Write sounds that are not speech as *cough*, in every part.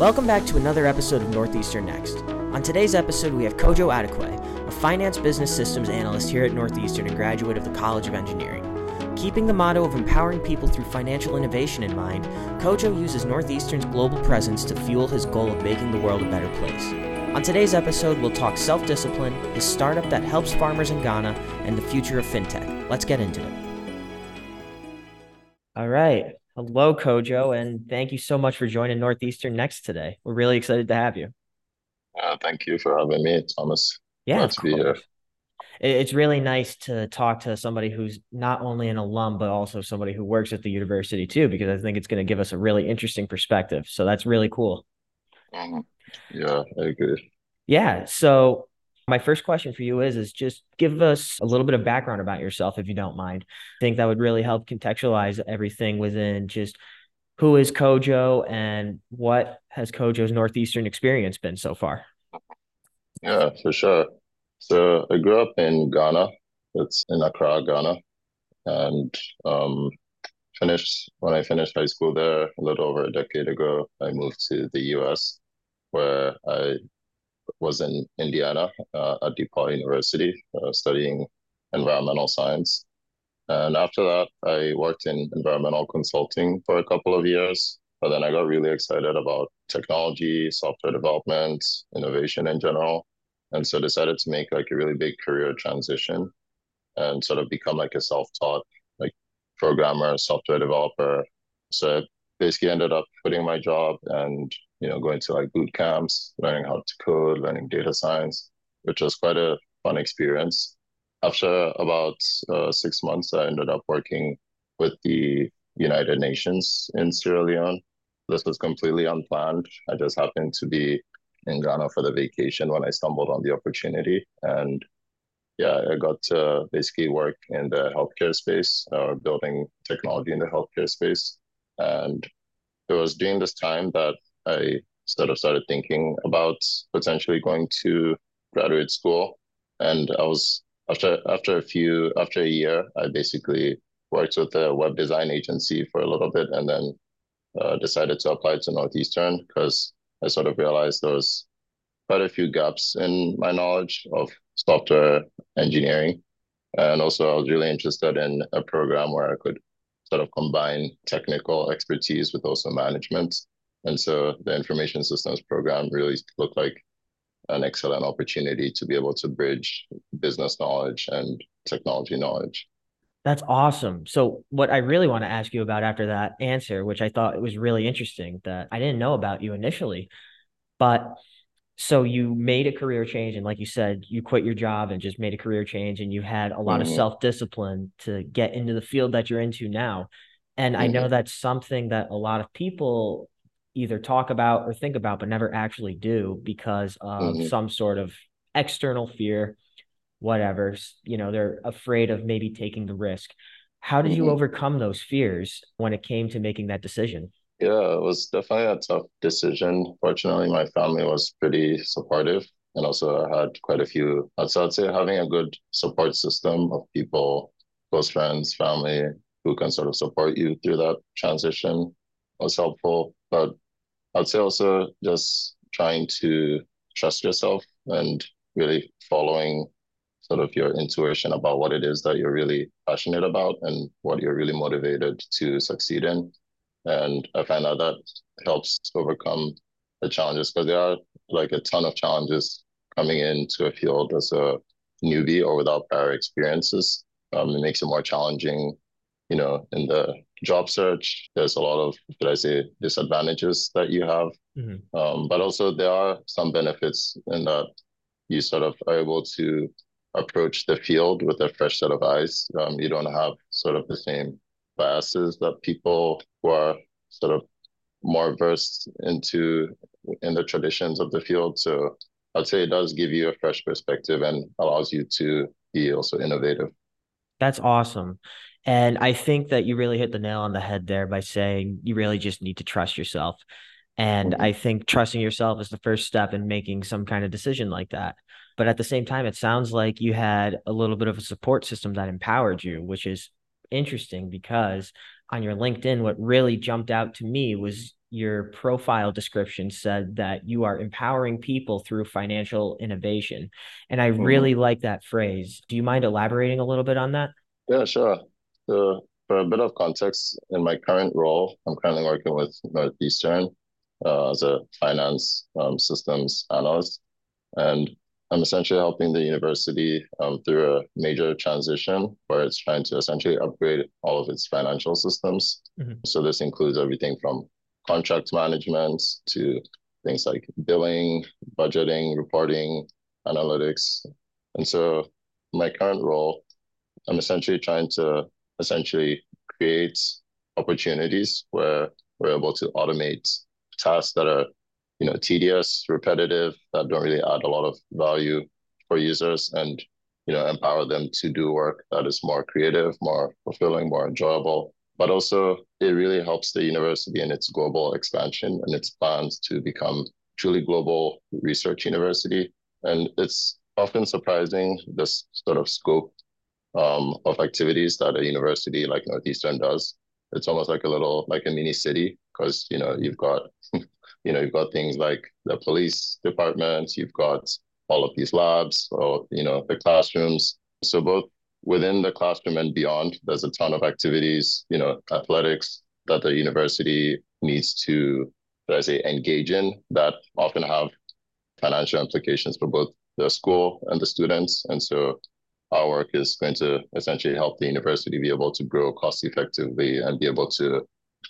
Welcome back to another episode of Northeastern Next. On today's episode, we have Kojo Addaquay, a finance business systems analyst here at Northeastern and graduate of the College of Engineering. Keeping the motto of empowering people through financial innovation in mind, Kojo uses Northeastern's global presence to fuel his goal of making the world a better place. On today's episode, we'll talk self discipline, his startup that helps farmers in Ghana, and the future of fintech. Let's get into it. All right. Hello, Kojo, and thank you so much for joining Northeastern Next today. We're really excited to have you. Uh, thank you for having me, Thomas. Yeah, Glad to be here. It's really nice to talk to somebody who's not only an alum, but also somebody who works at the university too, because I think it's going to give us a really interesting perspective. So that's really cool. Mhm. Yeah, I agree. Yeah. So my first question for you is is just give us a little bit of background about yourself if you don't mind. I think that would really help contextualize everything within just who is Kojo and what has Kojo's Northeastern experience been so far? Yeah, for sure. So I grew up in Ghana. It's in Accra, Ghana, and um, finished when I finished high school there a little over a decade ago. I moved to the U.S. where I was in Indiana uh, at DePauw University uh, studying environmental science. And after that, I worked in environmental consulting for a couple of years. But then I got really excited about technology, software development, innovation in general. And so decided to make like a really big career transition and sort of become like a self-taught like programmer, software developer. So I basically ended up quitting my job and you know going to like boot camps, learning how to code, learning data science, which was quite a fun experience. After about uh, six months, I ended up working with the United Nations in Sierra Leone. This was completely unplanned. I just happened to be in Ghana for the vacation when I stumbled on the opportunity. And yeah, I got to basically work in the healthcare space or building technology in the healthcare space. And it was during this time that I sort of started thinking about potentially going to graduate school. And I was after after a few after a year, I basically worked with a web design agency for a little bit, and then uh, decided to apply to Northeastern because I sort of realized there was quite a few gaps in my knowledge of software engineering, and also I was really interested in a program where I could sort of combine technical expertise with also management. And so the information systems program really looked like an excellent opportunity to be able to bridge business knowledge and technology knowledge. That's awesome. So, what I really want to ask you about after that answer, which I thought was really interesting that I didn't know about you initially, but so you made a career change and like you said, you quit your job and just made a career change and you had a lot of hmm self-discipline to get into the field that you're into now. And I know hmm that's something that a lot of people either talk about or think about, but never actually do because of hmm some sort of external fear, whatever. You know, they're afraid of maybe taking the risk. How did you hmm overcome those fears when it came to making that decision? Yeah, it was definitely a tough decision. Fortunately, my family was pretty supportive, and also I had quite a few. So I'd say having a good support system of people, close friends, family, who can sort of support you through that transition was helpful. But I'd say also just trying to trust yourself and really following sort of your intuition about what it is that you're really passionate about and what you're really motivated to succeed in. And I find that that helps overcome the challenges because there are like a ton of challenges coming into a field as a newbie or without prior experiences. Um, it makes it more challenging, you know, in the job search. There's a lot of, should I say, disadvantages that you have. Mhm. Um, but also there are some benefits in that you sort of are able to approach the field with a fresh set of eyes. Um, you don't have sort of the same biases that people who are sort of more versed into in the traditions of the field. So I'd say it does give you a fresh perspective and allows you to be also innovative. That's awesome. And I think that you really hit the nail on the head there by saying you really just need to trust yourself. And hmm I think trusting yourself is the first step in making some kind of decision like that. But at the same time, it sounds like you had a little bit of a support system that empowered you, which is interesting because on your LinkedIn, what really jumped out to me was your profile description said that you are empowering people through financial innovation. And I mm-hmm. really like that phrase. Do you mind elaborating a little bit on that? Yeah, sure. So, for a bit of context, in my current role, I'm currently working with Northeastern uh, as a finance um, systems analyst. And I'm essentially helping the university um, through a major transition where it's trying to essentially upgrade all of its financial systems. Mm-hmm. So this includes everything from contract management to things like billing, budgeting, reporting, analytics. And so my current role, I'm essentially trying to essentially create opportunities where we're able to automate tasks that are you know, tedious, repetitive, that don't really add a lot of value for users and, you know, empower them to do work that is more creative, more fulfilling, more enjoyable. But also it really helps the university in its global expansion and its plans to become truly global research university. And it's often surprising this sort of scope um, of activities that a university like Northeastern does. It's almost like a little like a mini city because you know you've got *laughs* you know, you've got things like the police department, you've got all of these labs, or, you know, the classrooms. So both within the classroom and beyond, there's a ton of activities, you know, athletics that the university needs to, should I say, engage in that often have financial implications for both the school and the students. And so our work is going to essentially help the university be able to grow cost effectively and be able to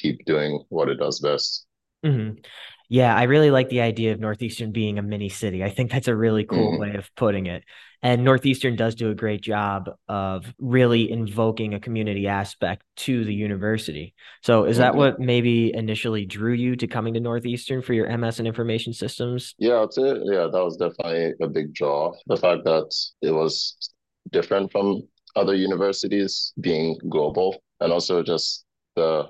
keep doing what it does best. Mm-hmm. Yeah, I really like the idea of Northeastern being a mini city. I think that's a really cool mm. way of putting it. And Northeastern does do a great job of really invoking a community aspect to the university. So, is mm-hmm. that what maybe initially drew you to coming to Northeastern for your MS and information systems? Yeah, I'd say, yeah, that was definitely a big draw. The fact that it was different from other universities being global and also just the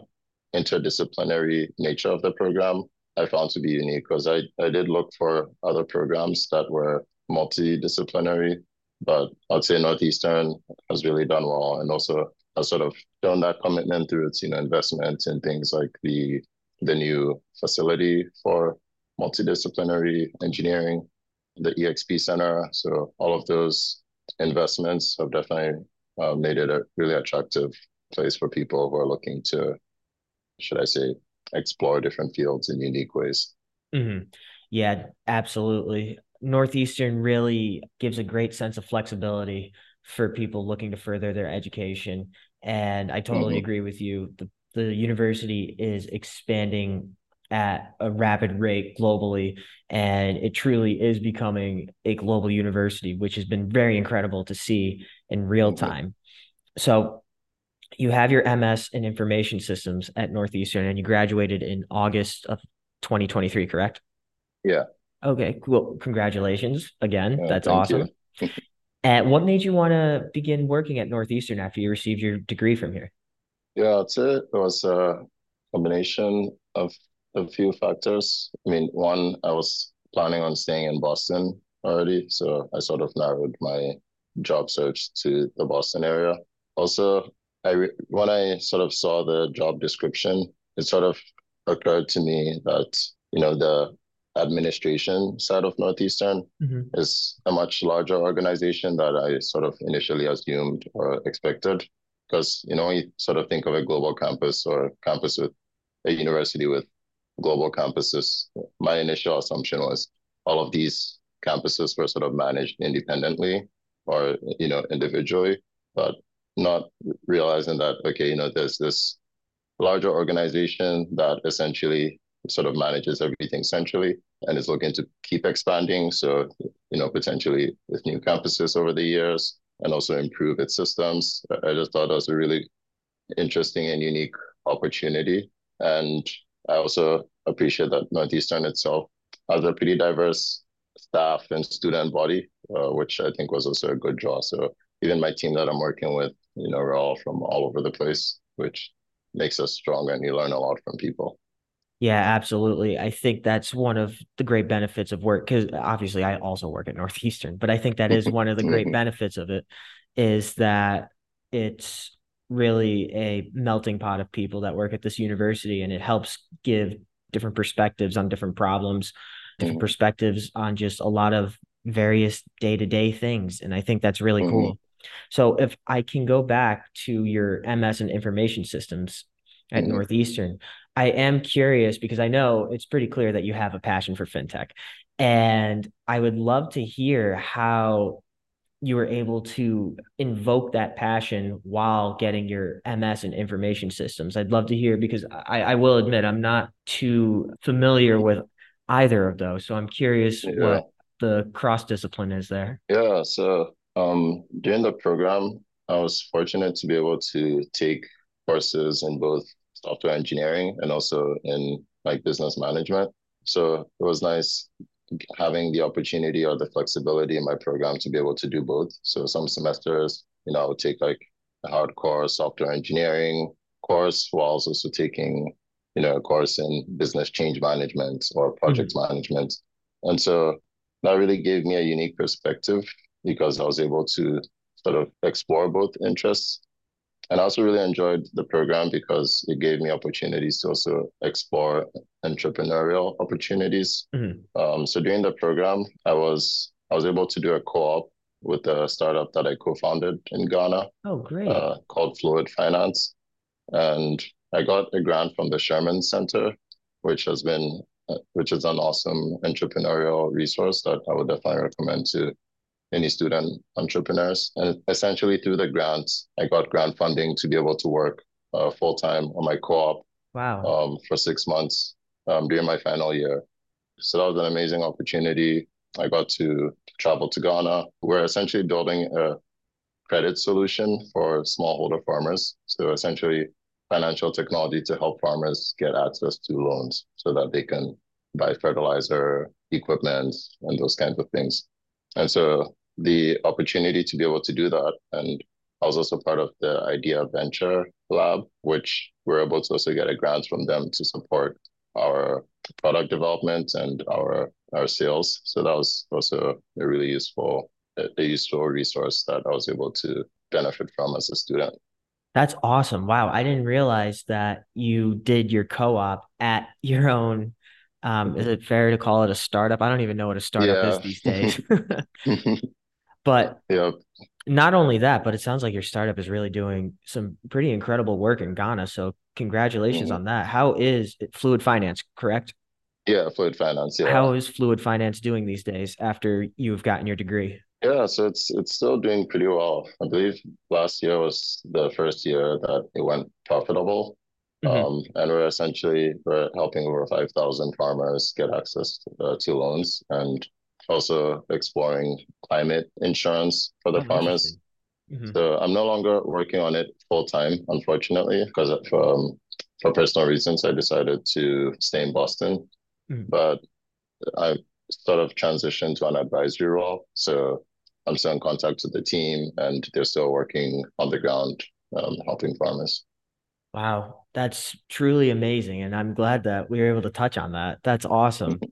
interdisciplinary nature of the program I found to be unique because I, I did look for other programs that were multidisciplinary, but I'd say Northeastern has really done well and also has sort of shown that commitment through its you know investment in things like the the new facility for multidisciplinary engineering, the EXP Center. So all of those investments have definitely uh, made it a really attractive place for people who are looking to, should I say, explore different fields in unique ways. Mm-hmm. Yeah, absolutely. Northeastern really gives a great sense of flexibility for people looking to further their education. And I totally mm-hmm. agree with you. The, the university is expanding at a rapid rate globally and it truly is becoming a global university which has been very incredible to see in real mm-hmm. time so you have your MS in information systems at Northeastern and you graduated in August of 2023, correct? Yeah. Okay, cool. Congratulations again. That's awesome. *laughs* and what made you want to begin working at Northeastern after you received your degree from here? Yeah, that's it. It was a combination of a few factors. I mean, one, I was planning on staying in Boston already, so I sort of narrowed my job search to the Boston area. Also, I re- when I sort of saw the job description, it sort of occurred to me that you know the administration side of Northeastern mm-hmm. is a much larger organization that I sort of initially assumed or expected. Because you know, you sort of think of a global campus or campus with a university with global campuses, my initial assumption was all of these campuses were sort of managed independently or you know individually. But not realizing that okay you know there's this larger organization that essentially sort of manages everything centrally and is looking to keep expanding. So you know potentially with new campuses over the years and also improve its systems. I just thought that was a really interesting and unique opportunity. And i also appreciate that northeastern itself has a pretty diverse staff and student body uh, which i think was also a good draw so even my team that i'm working with you know, we're all from all over the place, which makes us stronger and you learn a lot from people. Yeah, absolutely. I think that's one of the great benefits of work because obviously I also work at Northeastern, but I think that is *laughs* one of the great benefits of it is that it's really a melting pot of people that work at this university and it helps give different perspectives on different problems, different mm-hmm. perspectives on just a lot of various day to day things. And I think that's really mm-hmm. cool. So if I can go back to your MS and information systems at mm-hmm. Northeastern, I am curious because I know it's pretty clear that you have a passion for fintech. And I would love to hear how you were able to invoke that passion while getting your MS and information systems. I'd love to hear because I, I will admit I'm not too familiar with either of those. So I'm curious yeah. what the cross discipline is there. Yeah. So um, during the program, I was fortunate to be able to take courses in both software engineering and also in like business management. So it was nice having the opportunity or the flexibility in my program to be able to do both. So some semesters, you know, I would take like a hardcore software engineering course while also taking, you know, a course in business change management or project mm-hmm. management. And so that really gave me a unique perspective because I was able to sort of explore both interests. And I also really enjoyed the program because it gave me opportunities to also explore entrepreneurial opportunities. Mm-hmm. Um, so during the program, I was I was able to do a co-op with a startup that I co-founded in Ghana. Oh, great! Uh, called Fluid Finance, and I got a grant from the Sherman Center, which has been uh, which is an awesome entrepreneurial resource that I would definitely recommend to any student entrepreneurs. And essentially through the grants, I got grant funding to be able to work uh, full time on my co-op. Wow. Um, for six months um, during my final year. So that was an amazing opportunity. I got to travel to Ghana. We're essentially building a credit solution for smallholder farmers. So essentially financial technology to help farmers get access to loans so that they can buy fertilizer, equipment, and those kinds of things. And so the opportunity to be able to do that, and I was also part of the Idea Venture Lab, which we're able to also get a grant from them to support our product development and our our sales. So that was also a really useful a useful resource that I was able to benefit from as a student. That's awesome. Wow. I didn't realize that you did your co-op at your own um, is it fair to call it a startup? I don't even know what a startup yeah. is these days. *laughs* *laughs* *laughs* but yep. not only that, but it sounds like your startup is really doing some pretty incredible work in Ghana. So congratulations mm-hmm. on that. How is it, Fluid Finance, correct? Yeah, Fluid Finance. Yeah. How is Fluid Finance doing these days after you've gotten your degree? Yeah, so it's it's still doing pretty well. I believe last year was the first year that it went profitable. Mm-hmm. Um, and we're essentially we're helping over five thousand farmers get access to, uh, to, loans and also exploring climate insurance for the oh, farmers. Mm-hmm. So I'm no longer working on it full time, unfortunately, because um, for personal reasons I decided to stay in Boston. Mm-hmm. But I sort of transitioned to an advisory role, so I'm still in contact with the team, and they're still working on the ground, um, helping farmers. Wow, that's truly amazing. And I'm glad that we were able to touch on that. That's awesome. *laughs*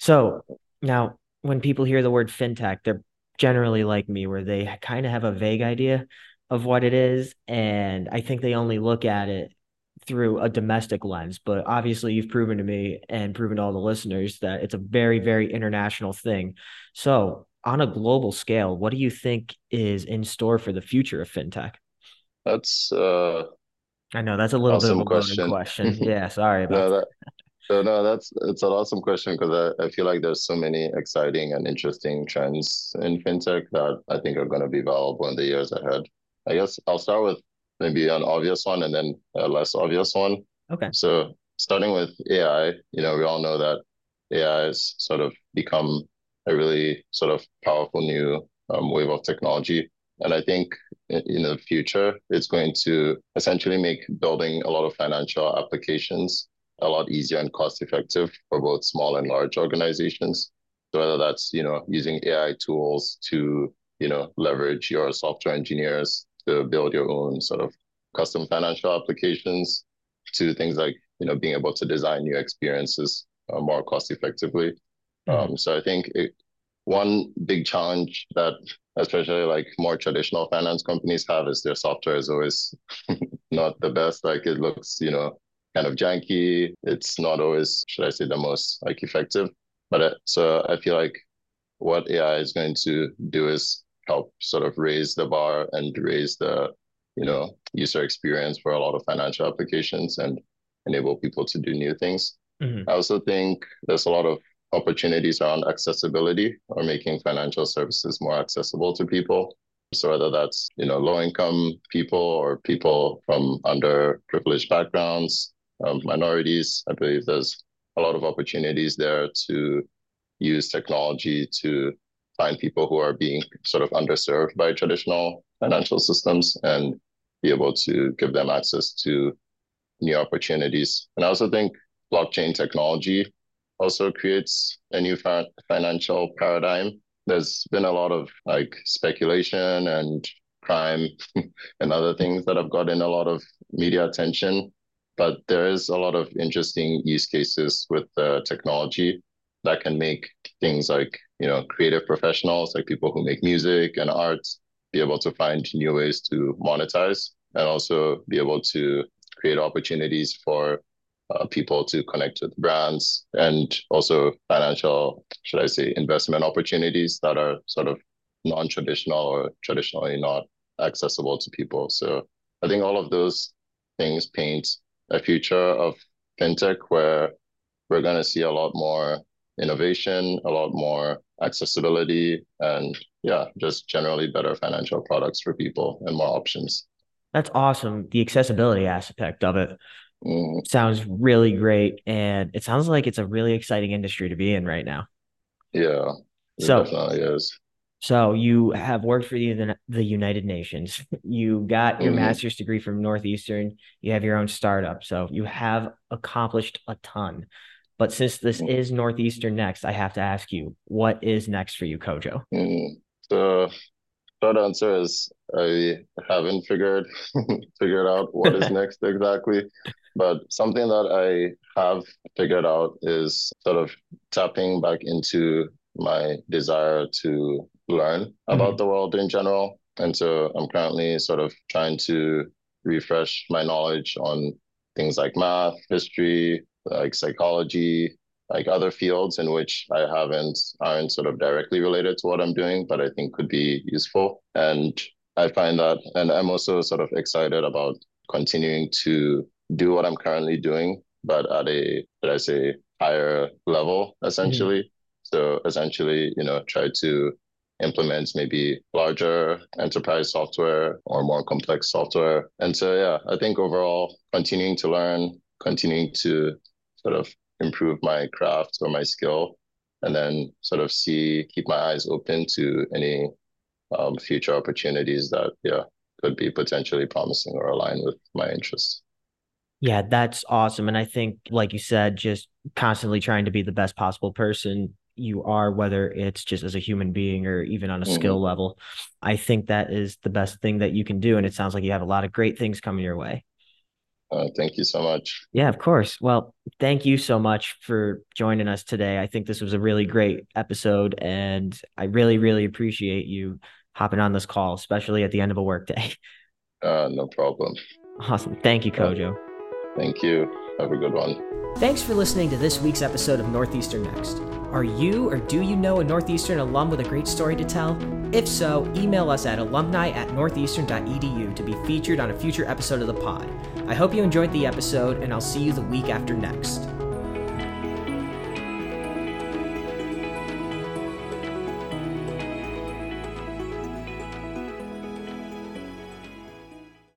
So now, when people hear the word fintech, they're generally like me, where they kind of have a vague idea of what it is. And I think they only look at it through a domestic lens. But obviously, you've proven to me and proven to all the listeners that it's a very, very international thing. So, on a global scale, what do you think is in store for the future of fintech? That's uh, I know that's a little awesome bit of a question. question. *laughs* yeah, sorry about no, that. So no, that's it's an awesome question because I, I feel like there's so many exciting and interesting trends in fintech that I think are going to be valuable in the years ahead. I guess I'll start with maybe an obvious one and then a less obvious one. Okay. So starting with AI, you know, we all know that AI has sort of become a really sort of powerful new um, wave of technology. And I think in the future, it's going to essentially make building a lot of financial applications a lot easier and cost effective for both small and large organizations. So whether that's, you know, using AI tools to, you know, leverage your software engineers to build your own sort of custom financial applications to things like, you know, being able to design new experiences uh, more cost effectively. Mm-hmm. Um, so I think it, one big challenge that especially like more traditional finance companies have is their software is always *laughs* not the best. Like it looks, you know, kind of janky. It's not always, should I say, the most like effective. But uh, so I feel like what AI is going to do is help sort of raise the bar and raise the you know user experience for a lot of financial applications and enable people to do new things. Mm-hmm. I also think there's a lot of opportunities around accessibility or making financial services more accessible to people. So whether that's you know low income people or people from underprivileged backgrounds, um, minorities, I believe there's a lot of opportunities there to use technology to find people who are being sort of underserved by traditional financial systems and be able to give them access to new opportunities. And I also think blockchain technology also creates a new fa- financial paradigm. There's been a lot of like speculation and crime *laughs* and other things that have gotten a lot of media attention, but there is a lot of interesting use cases with the technology that can make things like you know creative professionals, like people who make music and art, be able to find new ways to monetize and also be able to create opportunities for uh, people to connect with brands and also financial, should I say, investment opportunities that are sort of non-traditional or traditionally not accessible to people. So I think all of those things paint a future of fintech where we're going to see a lot more innovation, a lot more accessibility, and yeah, just generally better financial products for people and more options. That's awesome. The accessibility aspect of it mm. sounds really great. And it sounds like it's a really exciting industry to be in right now. Yeah. so, definitely is. So you have worked for the the United Nations. *laughs* You got your mm-hmm. master's degree from Northeastern. You have your own startup. So you have accomplished a ton. But since this mm-hmm. is Northeastern next, I have to ask you, what is next for you, Kojo? Mm-hmm. So short answer is I haven't figured *laughs* figured out what is *laughs* next exactly. But something that I have figured out is sort of tapping back into my desire to learn mm-hmm. about the world in general. And so I'm currently sort of trying to refresh my knowledge on things like math, history, like psychology, like other fields in which I haven't aren't sort of directly related to what I'm doing, but I think could be useful. And I find that, and I'm also sort of excited about continuing to do what I'm currently doing, but at a, should I say, higher level, essentially. Mm-hmm. So essentially, you know, try to implement maybe larger enterprise software or more complex software. And so, yeah, I think overall, continuing to learn, continuing to sort of improve my craft or my skill, and then sort of see, keep my eyes open to any um, future opportunities that, yeah, could be potentially promising or align with my interests. Yeah, that's awesome. And I think, like you said, just constantly trying to be the best possible person you are, whether it's just as a human being or even on a mm-hmm. skill level. I think that is the best thing that you can do. And it sounds like you have a lot of great things coming your way. Uh, thank you so much. Yeah, of course. Well, thank you so much for joining us today. I think this was a really great episode, and I really, really appreciate you hopping on this call, especially at the end of a workday. *laughs* Uh, no problem. Awesome. Thank you, Kojo. Thank you. Have a good one. Thanks for listening to this week's episode of Northeastern Next. Are you or do you know a Northeastern alum with a great story to tell? If so, email us at alumni at northeastern.edu to be featured on a future episode of the pod. I hope you enjoyed the episode, and I'll see you the week after next.